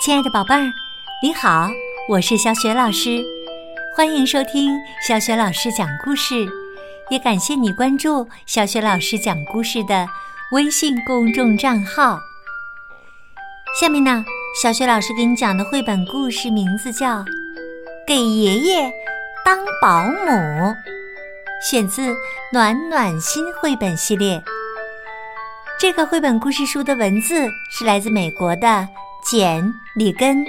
亲爱的宝贝儿，你好，我是小雪老师，欢迎收听小雪老师讲故事，也感谢你关注小雪老师讲故事的微信公众账号。下面呢，小雪老师给你讲的绘本故事名字叫《给爷爷当保姆》，选自《暖暖心绘本系列》。这个绘本故事书的文字是来自美国的简·里根，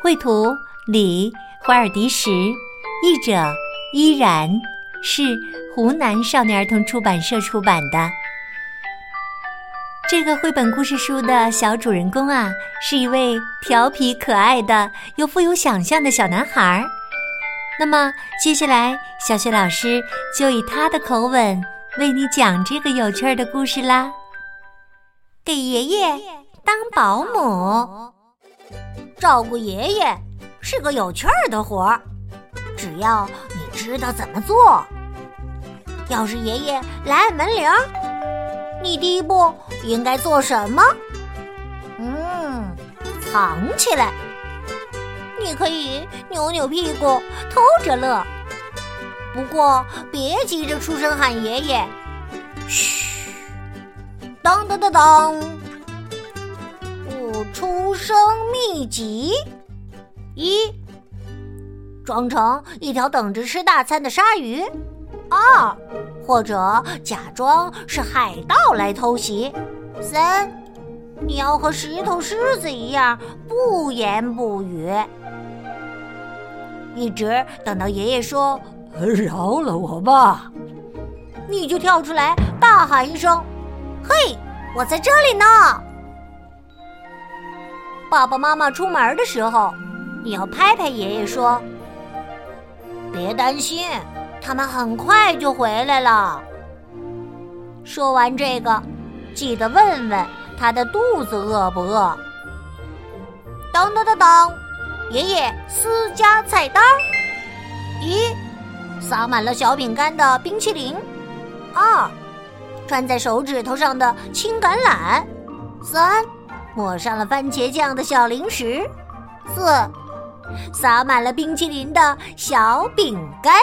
绘图李·怀尔迪什，译者依然，是湖南少年儿童出版社出版的。这个绘本故事书的小主人公啊，是一位调皮可爱的又富有想象的小男孩。那么，接下来小雪老师就以他的口吻为你讲这个有趣儿的故事啦。给爷爷当保姆，照顾爷爷是个有趣儿的活儿，只要你知道怎么做。要是爷爷来按门铃，你第一步应该做什么？嗯，藏起来。你可以扭扭屁股偷着乐，不过别急着出声喊爷爷。嘘。当当当当！出声秘籍：一，装成一条等着吃大餐的鲨鱼；二，或者假装是海盗来偷袭；三，你要和石头狮子一样不言不语，一直等到爷爷说“饶了我吧”，你就跳出来大喊一声。嘿，我在这里呢！爸爸妈妈出门的时候，你要拍拍爷爷说：“别担心，他们很快就回来了。”说完这个，记得问问他的肚子饿不饿。当当当当，爷爷私家菜单：一，撒满了小饼干的冰淇淋；二。穿在手指头上的青橄榄，三，抹上了番茄酱的小零食，四，撒满了冰淇淋的小饼干。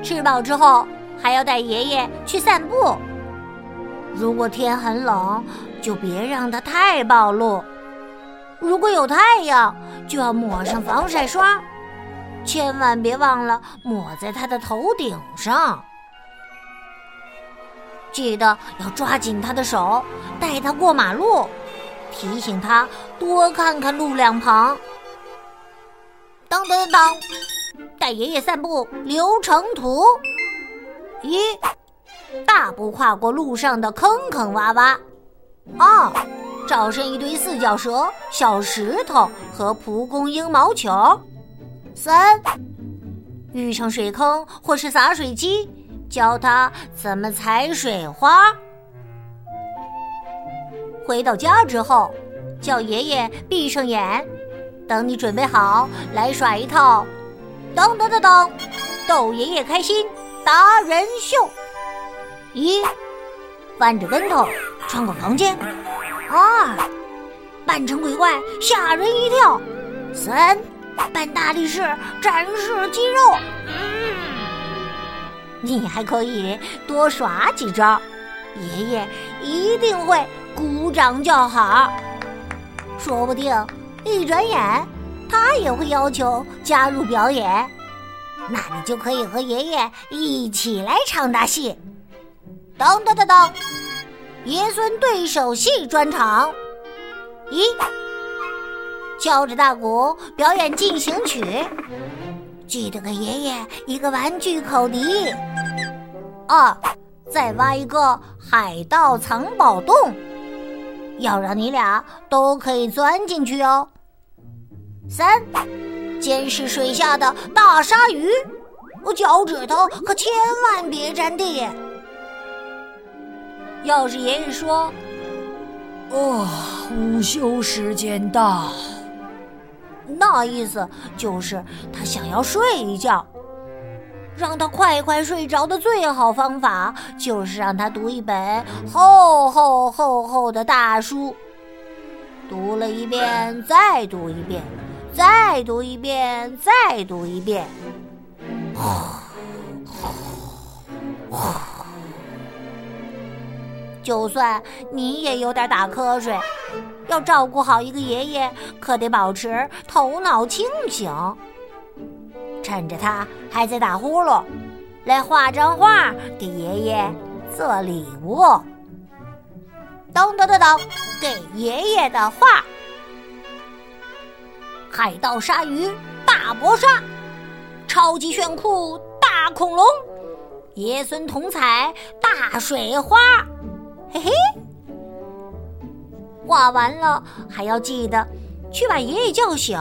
吃饱之后，还要带爷爷去散步。如果天很冷，就别让它太暴露；如果有太阳，就要抹上防晒霜，千万别忘了抹在他的头顶上。记得要抓紧他的手，带他过马路，提醒他多看看路两旁。当当当，带爷爷散步流程图：一，大步跨过路上的坑坑洼洼；二，找上一堆四脚蛇、小石头和蒲公英毛球；三，遇上水坑或是洒水机。教他怎么采水花。回到家之后，叫爷爷闭上眼，等你准备好，来耍一套当当当当，逗爷爷开心达人秀。一，翻着跟头穿过房间；二，扮成鬼怪吓人一跳；三，扮大力士展示肌肉。你还可以多耍几招，爷爷一定会鼓掌叫好。说不定一转眼，他也会要求加入表演，那你就可以。和爷爷一起来唱大戏。当当当当，爷孙对手戏专场。咦，敲着大鼓表演进行曲。记得给爷爷一个玩具口笛。二，再挖一个海盗藏宝洞，要让你俩都可以钻进去哦。三，监视水下的大鲨鱼，我脚趾头可千万别沾地。要是爷爷说：“哦，午休时间到。”那意思就是他想要睡一觉，让他快快睡着的最好方法就是让他读一本厚厚厚厚的大书。读了一遍，再读一遍，再读一遍，再读一遍。就算你也有点打瞌睡，要照顾好一个爷爷，可得保持头脑清醒。趁着他还在打呼噜，来画张画给爷爷做礼物。当当当当，给爷爷的画：海盗鲨鱼大搏杀，超级炫酷大恐龙，爷孙同彩大水花。嘿嘿，画完了还要记得去把爷爷叫醒。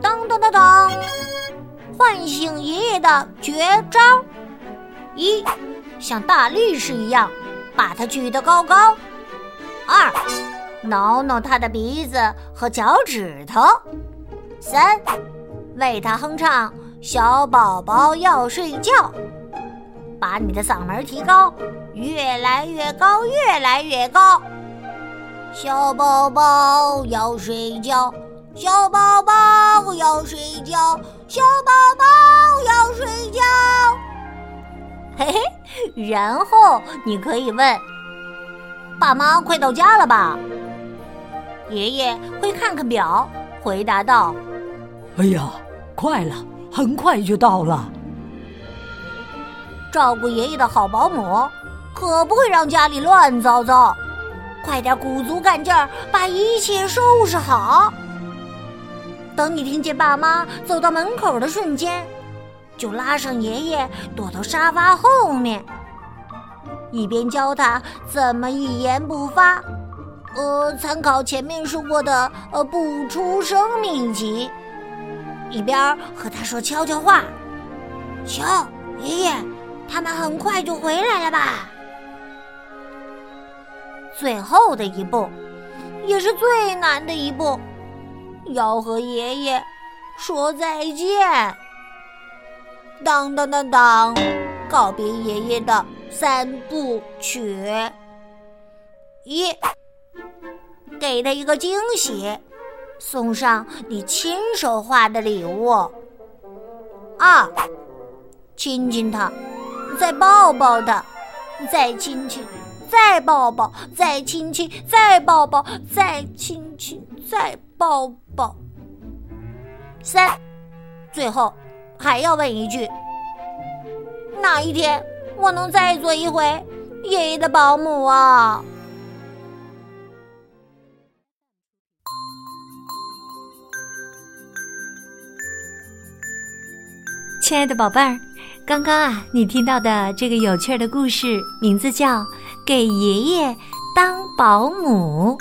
当当当当，唤醒爷爷的绝招：一，像大力士一样把他举得高高；二，挠挠他的鼻子和脚趾头；三，为他哼唱《小宝宝要睡觉》，把你的嗓门提高。越来越高，越来越高。小宝宝要睡觉，小宝宝要睡觉，小宝宝要睡觉。嘿嘿，然后你可以问：“爸妈快到家了吧？”爷爷会看看表，回答道：“哎呀，快了，很快就到了。”照顾爷爷的好保姆。可不会让家里乱糟糟，快点鼓足干劲儿，把一切收拾好。等你听见爸妈走到门口的瞬间，就拉上爷爷躲到沙发后面，一边教他怎么一言不发，呃，参考前面说过的呃不出声秘籍，一边和他说悄悄话：“瞧，爷爷，他们很快就回来了吧？”最后的一步，也是最难的一步，要和爷爷说再见。当当当当，告别爷爷的三部曲：一，给他一个惊喜，送上你亲手画的礼物；二，亲亲他，再抱抱他，再亲亲。再抱抱，再亲亲，再抱抱，再亲亲，再抱抱。三，最后还要问一句：哪一天我能再做一回爷爷的保姆啊？亲爱的宝贝儿，刚刚啊，你听到的这个有趣的故事，名字叫。给爷爷当保姆。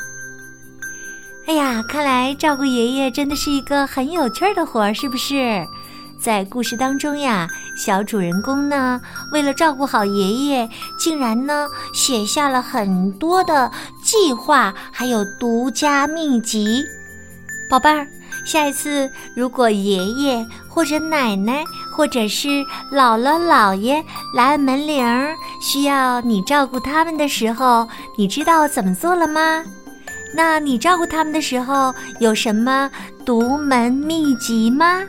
哎呀，看来照顾爷爷真的是一个很有趣的活儿，是不是？在故事当中呀，小主人公呢，为了照顾好爷爷，竟然呢写下了很多的计划，还有独家秘籍。宝贝儿。下一次，如果爷爷或者奶奶或者是姥姥姥爷来按门铃儿，需要你照顾他们的时候，你知道怎么做了吗？那你照顾他们的时候有什么独门秘籍吗？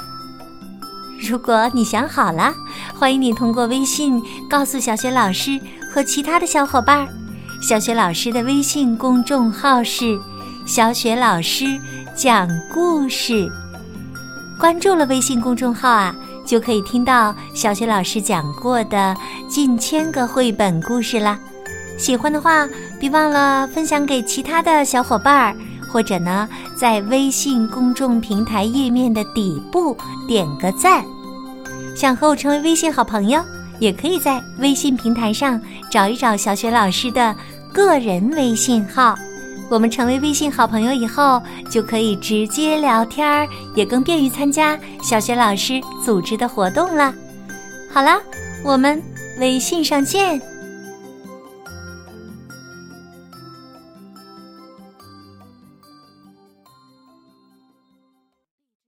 如果你想好了，欢迎你通过微信告诉小雪老师和其他的小伙伴儿。小雪老师的微信公众号是“小雪老师”。讲故事，关注了微信公众号啊，就可以听到小学老师讲过的近千个绘本故事啦。喜欢的话，别忘了分享给其他的小伙伴儿，或者呢，在微信公众平台页面的底部点个赞。想和我成为微信好朋友，也可以在微信平台上找一找小雪老师的个人微信号。我们成为微信好朋友以后，就可以直接聊天儿，也更便于参加小学老师组织的活动了。好了，我们微信上见。